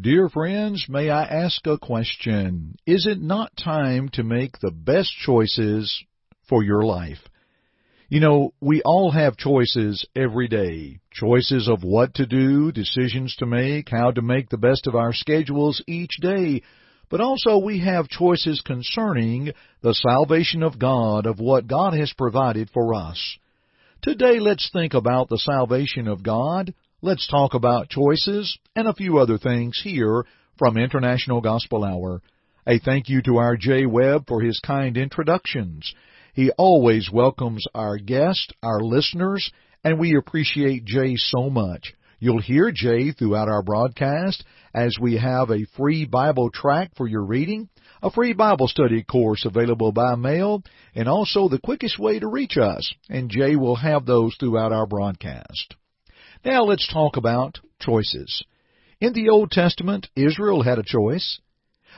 Dear friends, may I ask a question? Is it not time to make the best choices for your life? You know, we all have choices every day. Choices of what to do, decisions to make, how to make the best of our schedules each day. But also we have choices concerning the salvation of God, of what God has provided for us. Today let's think about the salvation of God. Let's talk about choices and a few other things here from International Gospel Hour. A thank you to our Jay Webb for his kind introductions. He always welcomes our guests, our listeners, and we appreciate Jay so much. You'll hear Jay throughout our broadcast as we have a free Bible tract for your reading, a free Bible study course available by mail, and also the quickest way to reach us. And Jay will have those throughout our broadcast. Now let's talk about choices. In the Old Testament, Israel had a choice.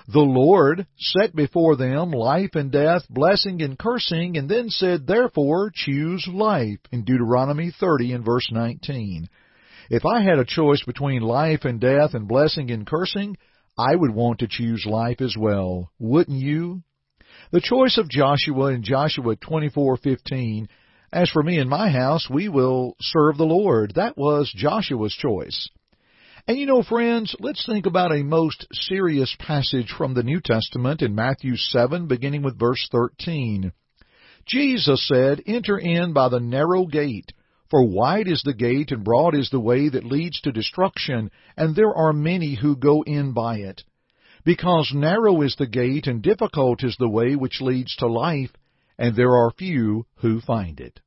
The Lord set before them life and death, blessing and cursing, and then said, Therefore choose life, in Deuteronomy 30 and verse 19. If I had a choice between life and death and blessing and cursing, I would want to choose life as well, wouldn't you? The choice of Joshua in Joshua 24:15, as for me and my house, we will serve the Lord. That was Joshua's choice. And you know, friends, let's think about a most serious passage from the New Testament in Matthew 7, beginning with verse 13. Jesus said, Enter in by the narrow gate, for wide is the gate and broad is the way that leads to destruction, and there are many who go in by it. Because narrow is the gate and difficult is the way which leads to life, and there are few who find it.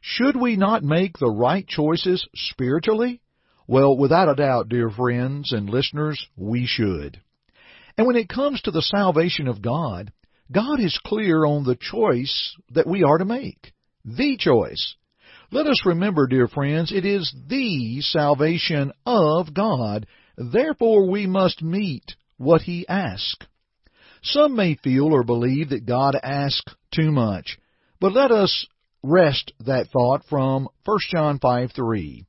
Should we not make the right choices spiritually? Well, without a doubt, dear friends and listeners, we should. And when it comes to the salvation of God, God is clear on the choice that we are to make. The choice. Let us remember, dear friends, it is the salvation of God. Therefore we must meet what He asks. Some may feel or believe that God asks too much, but let us wrest that thought from 1 John 5 3.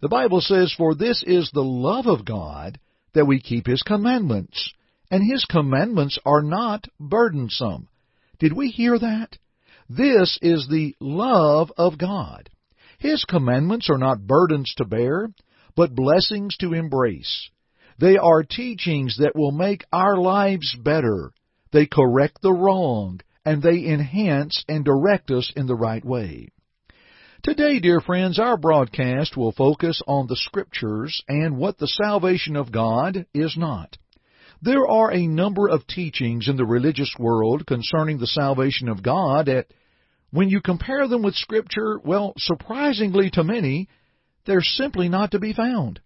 The Bible says, For this is the love of God, that we keep His commandments. And His commandments are not burdensome. Did we hear that? This is the love of God. His commandments are not burdens to bear, but blessings to embrace. They are teachings that will make our lives better. They correct the wrong, and they enhance and direct us in the right way. Today, dear friends, our broadcast will focus on the Scriptures and what the salvation of God is not. There are a number of teachings in the religious world concerning the salvation of God that, when you compare them with Scripture, well, surprisingly to many, they're simply not to be found.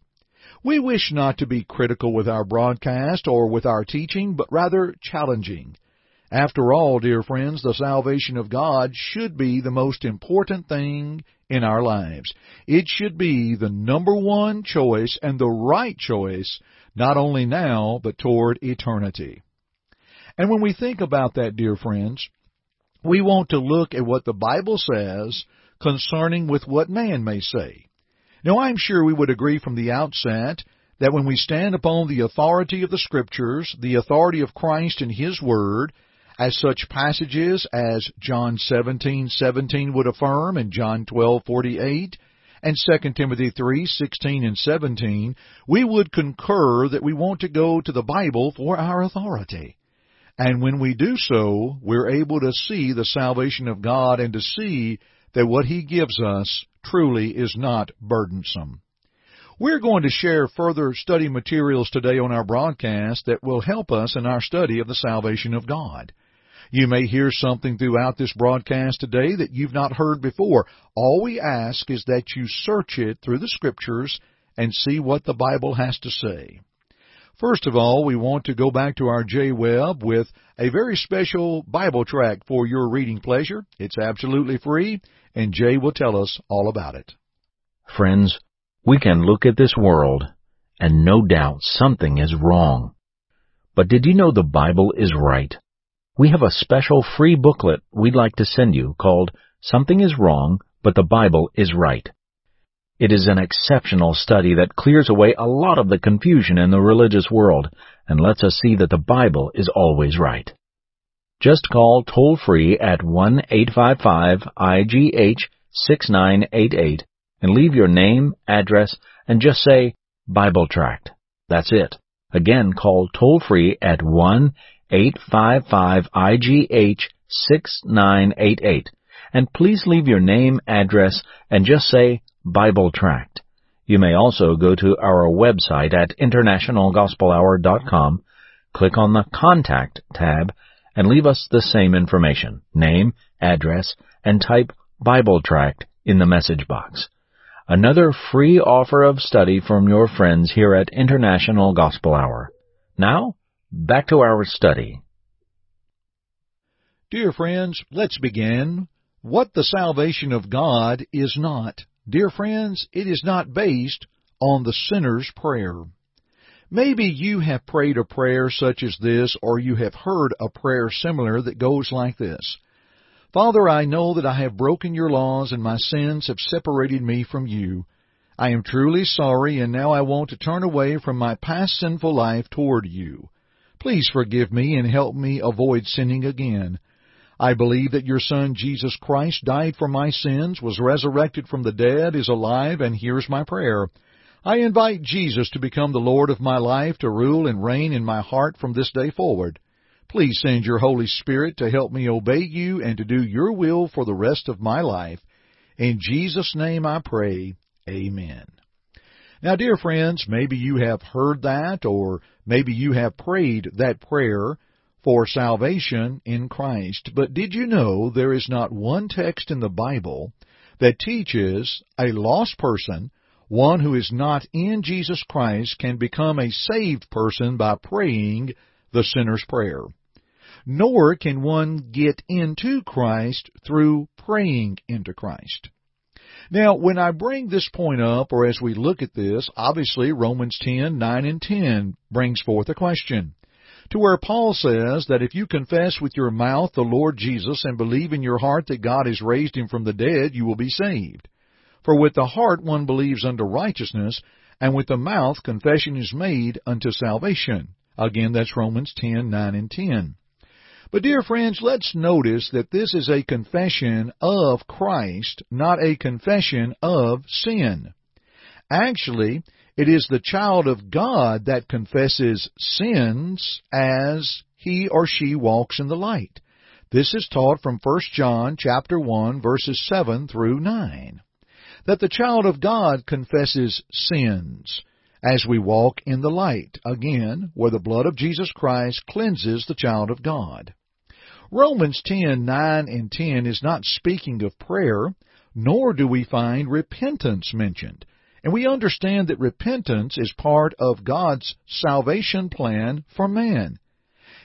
We wish not to be critical with our broadcast or with our teaching, but rather challenging. After all, dear friends, the salvation of God should be the most important thing in our lives. It should be the number one choice and the right choice, not only now, but toward eternity. And when we think about that, dear friends, we want to look at what the Bible says concerning with what man may say. Now, I'm sure we would agree from the outset that when we stand upon the authority of the Scriptures, the authority of Christ and His Word, as such passages as John 17:17 would affirm and John 12:48 and 2 Timothy 3:16 and 17, we would concur that we want to go to the Bible for our authority. And when we do so, we're able to see the salvation of God and to see that what He gives us truly is not burdensome. We're going to share further study materials today on our broadcast that will help us in our study of the salvation of God. You may hear something throughout this broadcast today that you've not heard before. All we ask is that you search it through the Scriptures and see what the Bible has to say. First of all, we want to go back to our Jay Webb with a very special Bible tract for your reading pleasure. It's absolutely free, and Jay will tell us all about it. Friends, we can look at this world, and no doubt something is wrong. But did you know the Bible is right? We have a special free booklet we'd like to send you called Something is Wrong, but the Bible is Right. It is an exceptional study that clears away a lot of the confusion in the religious world and lets us see that the Bible is always right. Just call toll free at 1-855-IGH-6988 and leave your name, address, and just say Bible Tract. That's it. Again, call toll free at 1-855-IGH-6988 and please leave your name, address, and just say Bible Tract. You may also go to our website at internationalgospelhour.com, click on the Contact tab, and leave us the same information, name, address, and type Bible Tract in the message box. Another free offer of study from your friends here at International Gospel Hour. Now, back to our study. Dear friends, let's begin. What the salvation of God is not. Dear friends, it is not based on the sinner's prayer. Maybe you have prayed a prayer such as this, or you have heard a prayer similar that goes like this. Father, I know that I have broken your laws and my sins have separated me from you. I am truly sorry and now I want to turn away from my past sinful life toward you. Please forgive me and help me avoid sinning again. I believe that your Son, Jesus Christ, died for my sins, was resurrected from the dead, is alive, and hears my prayer. I invite Jesus to become the Lord of my life, to rule and reign in my heart from this day forward. Please send your Holy Spirit to help me obey you and to do your will for the rest of my life. In Jesus' name I pray. Amen. Now, dear friends, maybe you have heard that, or maybe you have prayed that prayer for salvation in Christ. But did you know there is not one text in the Bible that teaches a lost person, one who is not in Jesus Christ, can become a saved person by praying the sinner's prayer? Nor can one get into Christ through praying into Christ. Now, when I bring this point up, or as we look at this, obviously Romans 10, 9 and 10 brings forth a question to where Paul says that if you confess with your mouth the Lord Jesus and believe in your heart that God has raised him from the dead, you will be saved. For with the heart one believes unto righteousness, and with the mouth confession is made unto salvation. Again, that's Romans 10, 9 and 10. But dear friends, let's notice that this is a confession of Christ, not a confession of sin. Actually, it is the child of God that confesses sins as he or she walks in the light. This is taught from 1 John chapter 1 verses 7 through 9. That the child of God confesses sins as we walk in the light, again, where the blood of Jesus Christ cleanses the child of God. Romans 10, 9 and 10 is not speaking of prayer, nor do we find repentance mentioned. And we understand that repentance is part of God's salvation plan for man.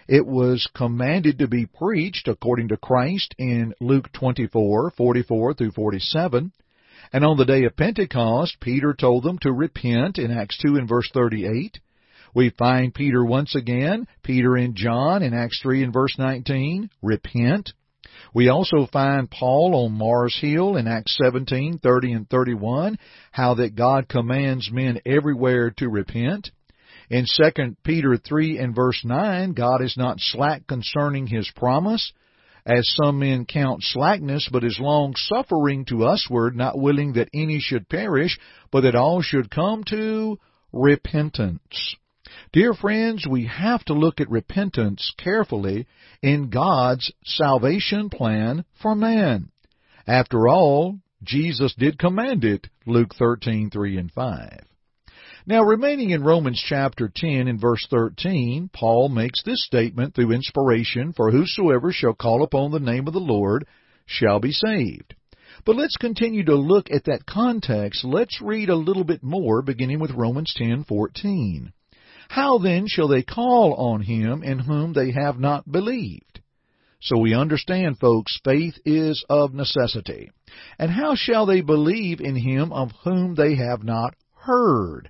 It was commanded to be preached according to Christ in Luke 24:44 through 47. And on the day of Pentecost, Peter told them to repent in Acts 2 and verse 38. We find Peter once again, Peter and John in Acts 3 and verse 19, repent. We also find Paul on Mars Hill in Acts 17, 30 and 31, how that God commands men everywhere to repent. In 2 Peter 3 and verse 9, God is not slack concerning his promise, as some men count slackness, but is long suffering to usward, not willing that any should perish, but that all should come to repentance. Dear friends, we have to look at repentance carefully in God's salvation plan for man. After all, Jesus did command it, Luke 13:3 and 5. Now, remaining in Romans chapter 10 and verse 13, Paul makes this statement through inspiration, For whosoever shall call upon the name of the Lord shall be saved. But let's continue to look at that context. Let's read a little bit more, beginning with Romans 10:14. How then shall they call on him in whom they have not believed? So we understand, folks, faith is of necessity. And how shall they believe in him of whom they have not heard?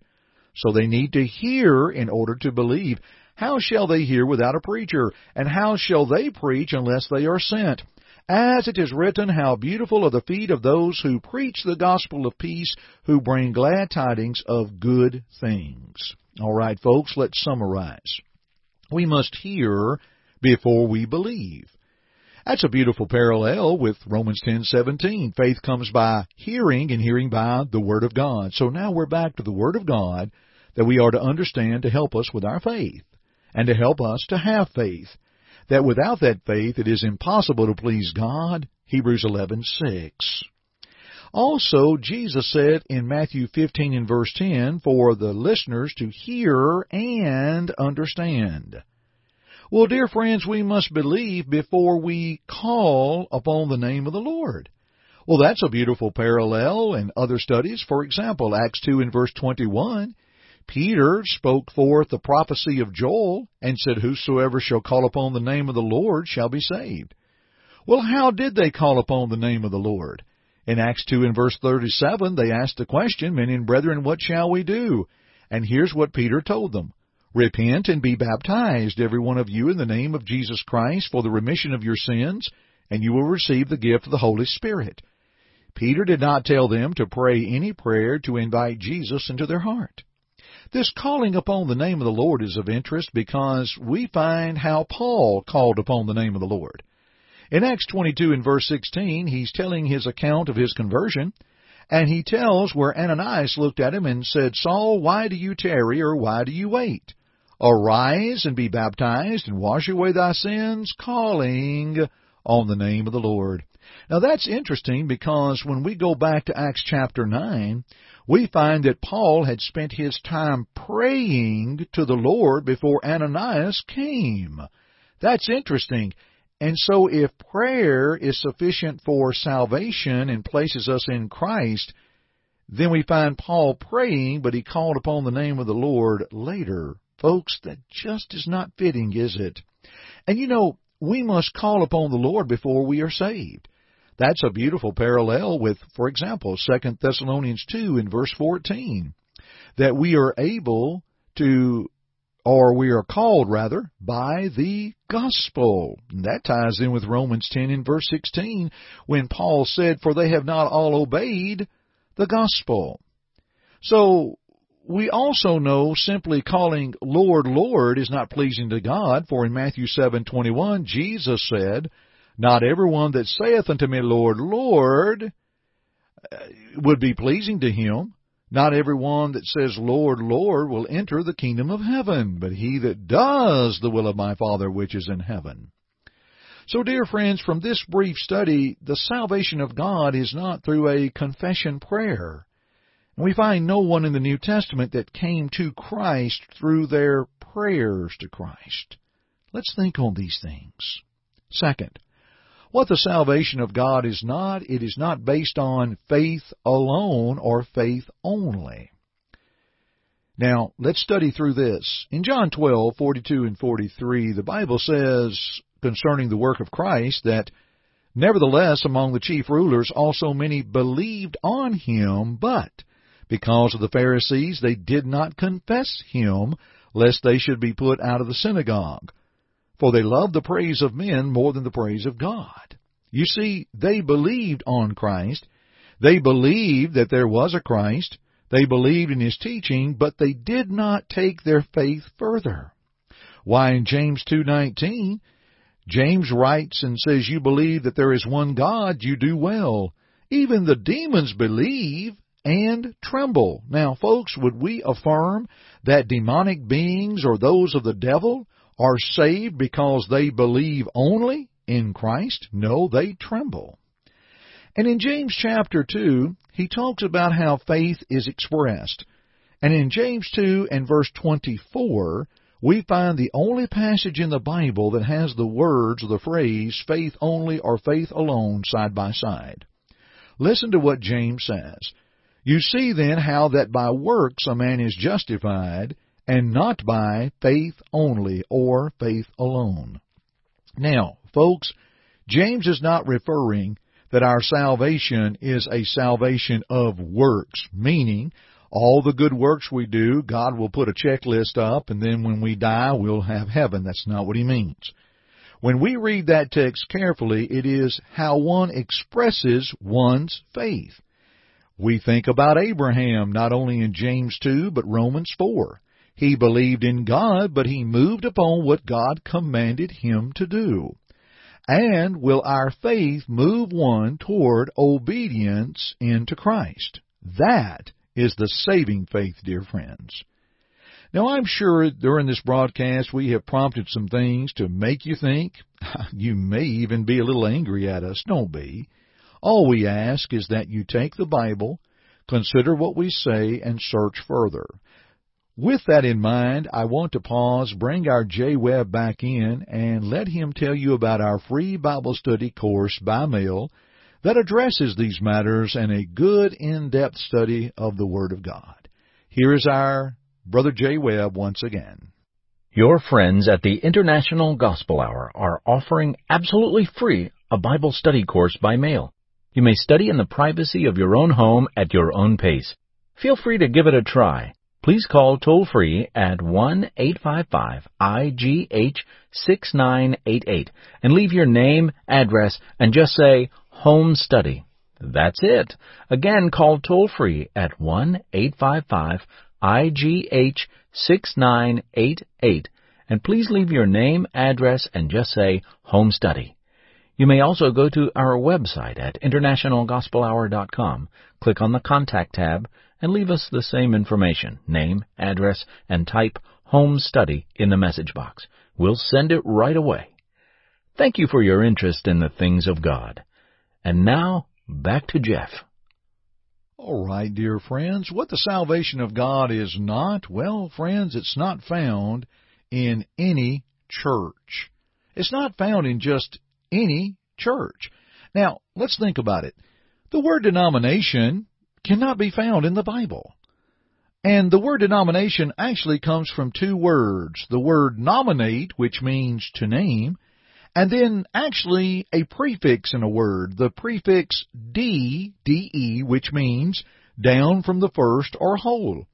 So they need to hear in order to believe. How shall they hear without a preacher? And how shall they preach unless they are sent? As it is written, How beautiful are the feet of those who preach the gospel of peace, who bring glad tidings of good things. All right, folks, let's summarize. We must hear before we believe. That's a beautiful parallel with Romans 10:17. Faith comes by hearing and hearing by the word of God. So now we're back to the word of God that we are to understand to help us with our faith and to help us to have faith. That without that faith it is impossible to please God. Hebrews 11:6. Also, Jesus said in Matthew 15 and verse 10 for the listeners to hear and understand. Well, dear friends, we must believe before we call upon the name of the Lord. Well, that's a beautiful parallel in other studies. For example, Acts 2 and verse 21, Peter spoke forth the prophecy of Joel and said, Whosoever shall call upon the name of the Lord shall be saved. Well, how did they call upon the name of the Lord? In Acts 2 and verse 37, they asked the question, Men and brethren, what shall we do? And here's what Peter told them. Repent and be baptized, every one of you, in the name of Jesus Christ for the remission of your sins, and you will receive the gift of the Holy Spirit. Peter did not tell them to pray any prayer to invite Jesus into their heart. This calling upon the name of the Lord is of interest because we find how Paul called upon the name of the Lord. In Acts 22 and verse 16, he's telling his account of his conversion, and he tells where Ananias looked at him and said, Saul, why do you tarry, or why do you wait? Arise and be baptized and wash away thy sins, calling on the name of the Lord. Now that's interesting because when we go back to Acts chapter 9, we find that Paul had spent his time praying to the Lord before Ananias came. That's interesting. And so if prayer is sufficient for salvation and places us in Christ, then we find Paul praying, but he called upon the name of the Lord later. Folks, that just is not fitting, is it? And you know, we must call upon the Lord before we are saved. That's a beautiful parallel with, for example, 2 Thessalonians 2 in verse 14, that we are able to, or we are called rather, by the gospel. And that ties in with Romans 10 in verse 16, when Paul said, For they have not all obeyed the gospel. So, we also know simply calling Lord, Lord is not pleasing to God, for in Matthew 7:21 Jesus said, "Not everyone that saith unto me, Lord, Lord, uh, would be pleasing to him. Not everyone that says, Lord, Lord, will enter the kingdom of heaven, but he that does the will of my Father which is in heaven." So, dear friends, from this brief study, the salvation of God is not through a confession prayer. We find no one in the New Testament that came to Christ through their prayers to Christ. Let's think on these things. Second, what the salvation of God is not, it is not based on faith alone or faith only. Now, let's study through this. In John 12, 42 and 43, the Bible says concerning the work of Christ that Nevertheless, among the chief rulers also many believed on him, but because of the Pharisees, they did not confess him, lest they should be put out of the synagogue. For they loved the praise of men more than the praise of God. You see, they believed on Christ. They believed that there was a Christ. They believed in his teaching, but they did not take their faith further. Why in James 2:19, James writes and says, "You believe that there is one God, you do well. Even the demons believe and tremble. Now, folks, would we affirm that demonic beings or those of the devil are saved because they believe only in Christ? No, they tremble. And in James chapter 2, he talks about how faith is expressed. And in James 2 and verse 24, we find the only passage in the Bible that has the words the phrase faith only or faith alone side by side. Listen to what James says. You see then how that by works a man is justified, and not by faith only or faith alone. Now, folks, James is not referring that our salvation is a salvation of works, meaning all the good works we do, God will put a checklist up, and then when we die, we'll have heaven. That's not what he means. When we read that text carefully, it is how one expresses one's faith. We think about Abraham not only in James 2, but Romans 4. He believed in God, but he moved upon what God commanded him to do. And will our faith move one toward obedience into Christ? That is the saving faith, dear friends. Now, I'm sure during this broadcast we have prompted some things to make you think. You may even be a little angry at us. Don't be. All we ask is that you take the Bible, consider what we say, and search further. With that in mind, I want to pause, bring our Jay Webb back in, and let him tell you about our free Bible study course by mail that addresses these matters and a good in-depth study of the Word of God. Here is our Brother Jay Webb once again. Your friends at the International Gospel Hour are offering absolutely free a Bible study course by mail. You may study in the privacy of your own home at your own pace. Feel free to give it a try. Please call toll free at 1-855-IGH-6988 and leave your name, address, and just say home study. That's it. Again, call toll free at 1-855-IGH-6988 and please leave your name, address, and just say home study. You may also go to our website at internationalgospelhour.com, click on the Contact tab, and leave us the same information, name, address, and type Home Study in the message box. We'll send it right away. Thank you for your interest in the things of God. And now, back to Jeff. All right, dear friends, what the salvation of God is not, well, friends, it's not found in any church. It's not found in just any church. Now, let's think about it. The word denomination cannot be found in the Bible. And the word denomination actually comes from two words. The word nominate, which means to name, and then actually a prefix in a word, the prefix D, D-E, which means down from the first or whole.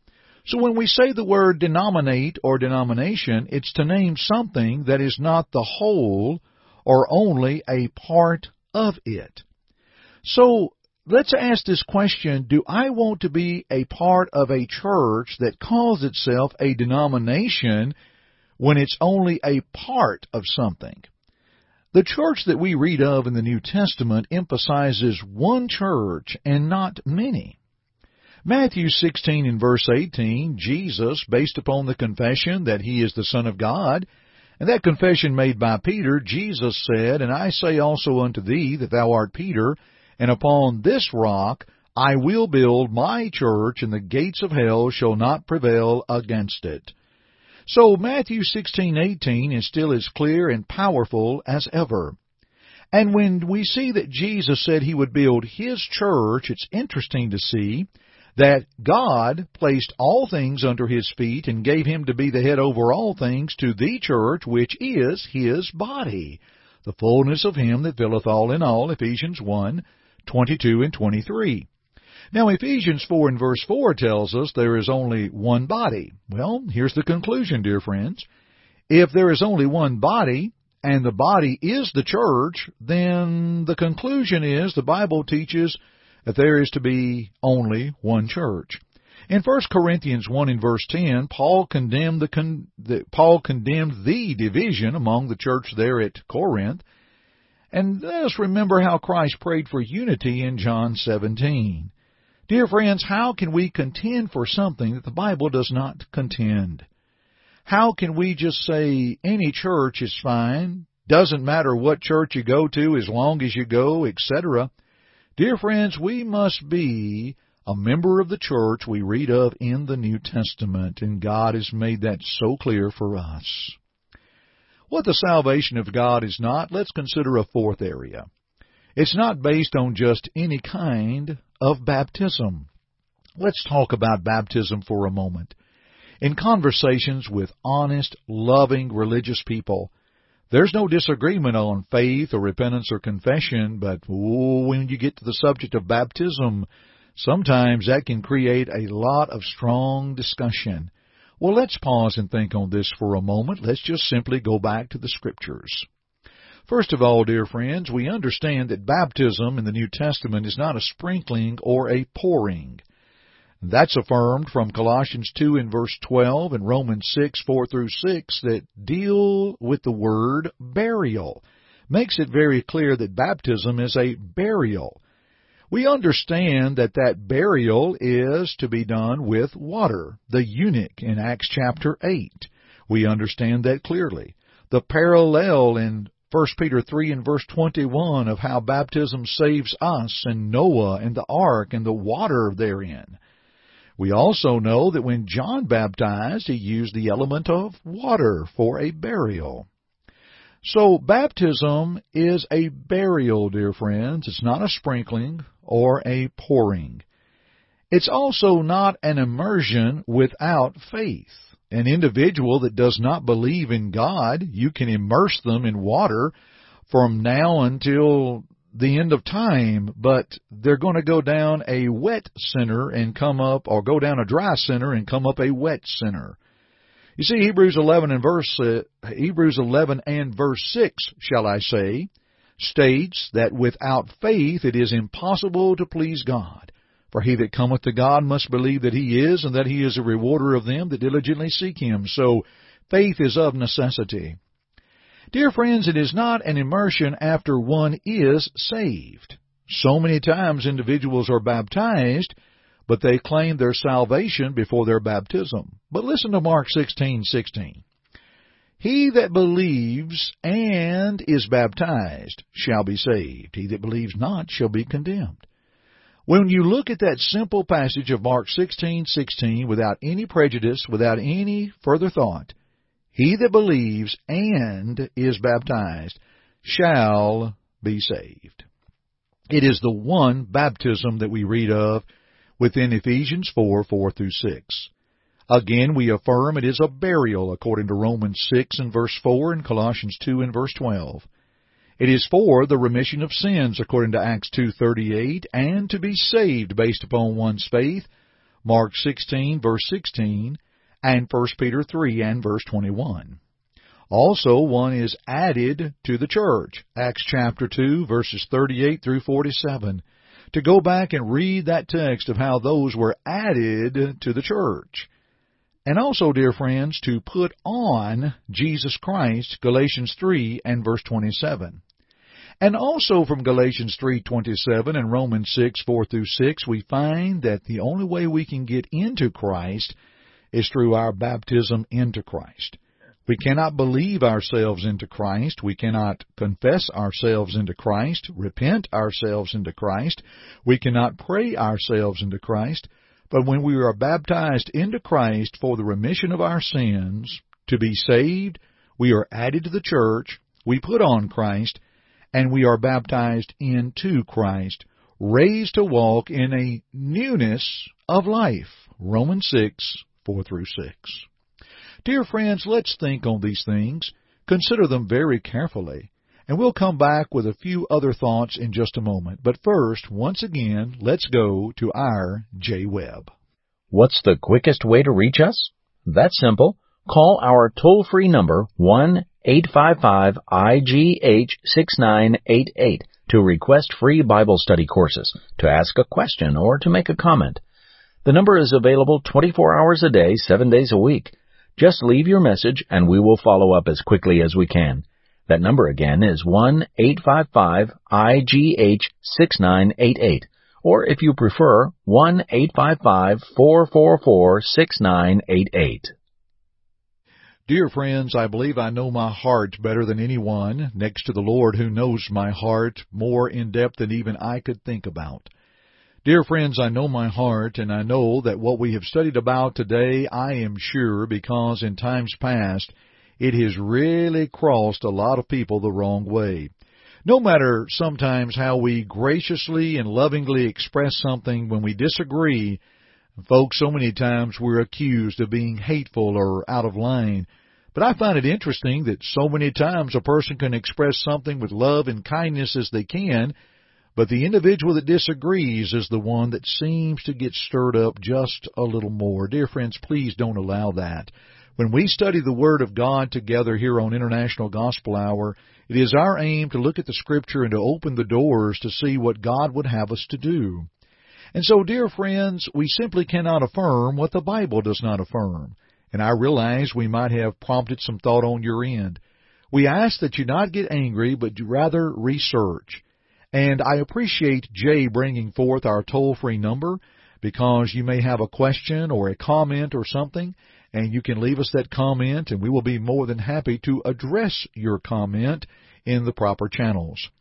So when we say the word denominate or denomination, it's to name something that is not the whole or only a part of it. So let's ask this question, do I want to be a part of a church that calls itself a denomination when it's only a part of something? The church that we read of in the New Testament emphasizes one church and not many. Matthew 16 and verse 18, Jesus, based upon the confession that he is the Son of God, and that confession made by Peter, Jesus said, And I say also unto thee that thou art Peter, and upon this rock I will build my church, and the gates of hell shall not prevail against it. So Matthew 16:18 is still as clear and powerful as ever. And when we see that Jesus said he would build his church, it's interesting to see that God placed all things under his feet and gave him to be the head over all things to the church, which is his body, the fullness of him that filleth all in all, Ephesians 1, 22 and 23. Now Ephesians 4 and verse 4 tells us there is only one body. Well, here's the conclusion, dear friends. If there is only one body, and the body is the church, then the conclusion is the Bible teaches that there is to be only one church. In 1 Corinthians 1 and verse 10, Paul condemned the, con- the, Paul condemned the division among the church there at Corinth. And let us remember how Christ prayed for unity in John 17. Dear friends, how can we contend for something that the Bible does not contend? How can we just say any church is fine, doesn't matter what church you go to as long as you go, etc.? Dear friends, we must be a member of the church we read of in the New Testament, and God has made that so clear for us. What the salvation of God is not, let's consider a fourth area. It's not based on just any kind of baptism. Let's talk about baptism for a moment. in conversations with honest, loving, religious people. There's no disagreement on faith or repentance or confession, but when you get to the subject of baptism, sometimes that can create a lot of strong discussion. Well, let's pause and think on this for a moment. Let's just simply go back to the Scriptures. First of all, dear friends, we understand that baptism in the New Testament is not a sprinkling or a pouring. That's affirmed from Colossians 2 in verse 12 and Romans 6, 4 through 6 that deal with the word burial. Makes it very clear that baptism is a burial. We understand that that burial is to be done with water, the eunuch in Acts chapter 8. We understand that clearly. The parallel in 1 Peter 3 and verse 21 of how baptism saves us and Noah and the ark and the water therein. We also know that when John baptized, he used the element of water for a burial. So baptism is a burial, dear friends. It's not a sprinkling or a pouring. It's also not an immersion without faith an individual that does not believe in God, you can immerse them in water from now until the end of time, but they're going to go down a wet center and come up, or go down a dry center and come up a wet center. You see, Hebrews 11 and verse uh, Hebrews 11 and verse 6, shall I say, states that without faith it is impossible to please God. For he that cometh to God must believe that he is, and that he is a rewarder of them that diligently seek him. So faith is of necessity. Dear friends, it is not an immersion after one is saved. So many times individuals are baptized, but they claim their salvation before their baptism. But listen to Mark 16:16. He that believes and is baptized shall be saved. He that believes not shall be condemned. When you look at that simple passage of Mark 16:16 without any prejudice, without any further thought, he that believes and is baptized shall be saved. It is the one baptism that we read of within Ephesians 4, 4 through 6. Again, we affirm it is a burial according to Romans 6 and verse 4 and Colossians 2 and verse 12. It is for the remission of sins according to Acts 2:38 and to be saved based upon one's faith, Mark 16 verse 16 and 1 Peter 3 and verse 21. Also, one is added to the church, Acts chapter 2 verses 38 through 47. To go back and read that text of how those were added to the church. And also, dear friends, to put on Jesus Christ, Galatians 3 and verse 27. And also from Galatians 3:27 and Romans 6:4 through 6 we find that the only way we can get into Christ is through our baptism into Christ. We cannot believe ourselves into Christ. We cannot confess ourselves into Christ, repent ourselves into Christ. We cannot pray ourselves into Christ. But when we are baptized into Christ for the remission of our sins, to be saved, we are added to the church, we put on Christ, and we are baptized into Christ, raised to walk in a newness of life. Romans 6, 4 through 6. Dear friends, let's think on these things, consider them very carefully, and we'll come back with a few other thoughts in just a moment. But first, once again, let's go to our Jay Webb. What's the quickest way to reach us? That's simple. Call our toll free number 1 855 IGH 6988 to request free Bible study courses, to ask a question, or to make a comment. The number is available 24 hours a day, 7 days a week. Just leave your message and we will follow up as quickly as we can. That number again is 1-855-IGH 6988 or if you prefer, 1-855-444-6988. Dear friends, I believe I know my heart better than anyone next to the Lord who knows my heart more in depth than even I could think about. Dear friends, I know my heart and I know that what we have studied about today, I am sure because in times past it has really crossed a lot of people the wrong way. No matter sometimes how we graciously and lovingly express something when we disagree, Folks, so many times we're accused of being hateful or out of line. But I find it interesting that so many times a person can express something with love and kindness as they can, but the individual that disagrees is the one that seems to get stirred up just a little more. Dear friends, please don't allow that. When we study the Word of God together here on International Gospel Hour, it is our aim to look at the Scripture and to open the doors to see what God would have us to do. And so, dear friends, we simply cannot affirm what the Bible does not affirm. And I realize we might have prompted some thought on your end. We ask that you not get angry, but rather research. And I appreciate Jay bringing forth our toll-free number because you may have a question or a comment or something, and you can leave us that comment, and we will be more than happy to address your comment in the proper channels.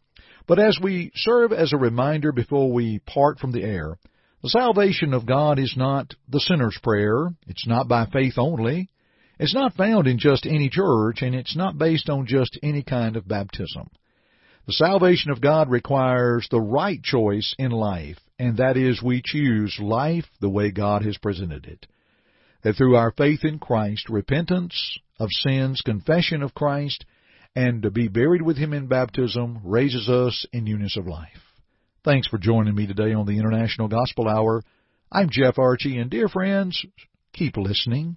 But as we serve as a reminder before we part from the air, the salvation of God is not the sinner's prayer. It's not by faith only. It's not found in just any church, and it's not based on just any kind of baptism. The salvation of God requires the right choice in life, and that is we choose life the way God has presented it. That through our faith in Christ, repentance of sins, confession of Christ, and to be buried with Him in baptism raises us in newness of life. Thanks for joining me today on the International Gospel Hour. I'm Jeff Archie, and dear friends, keep listening.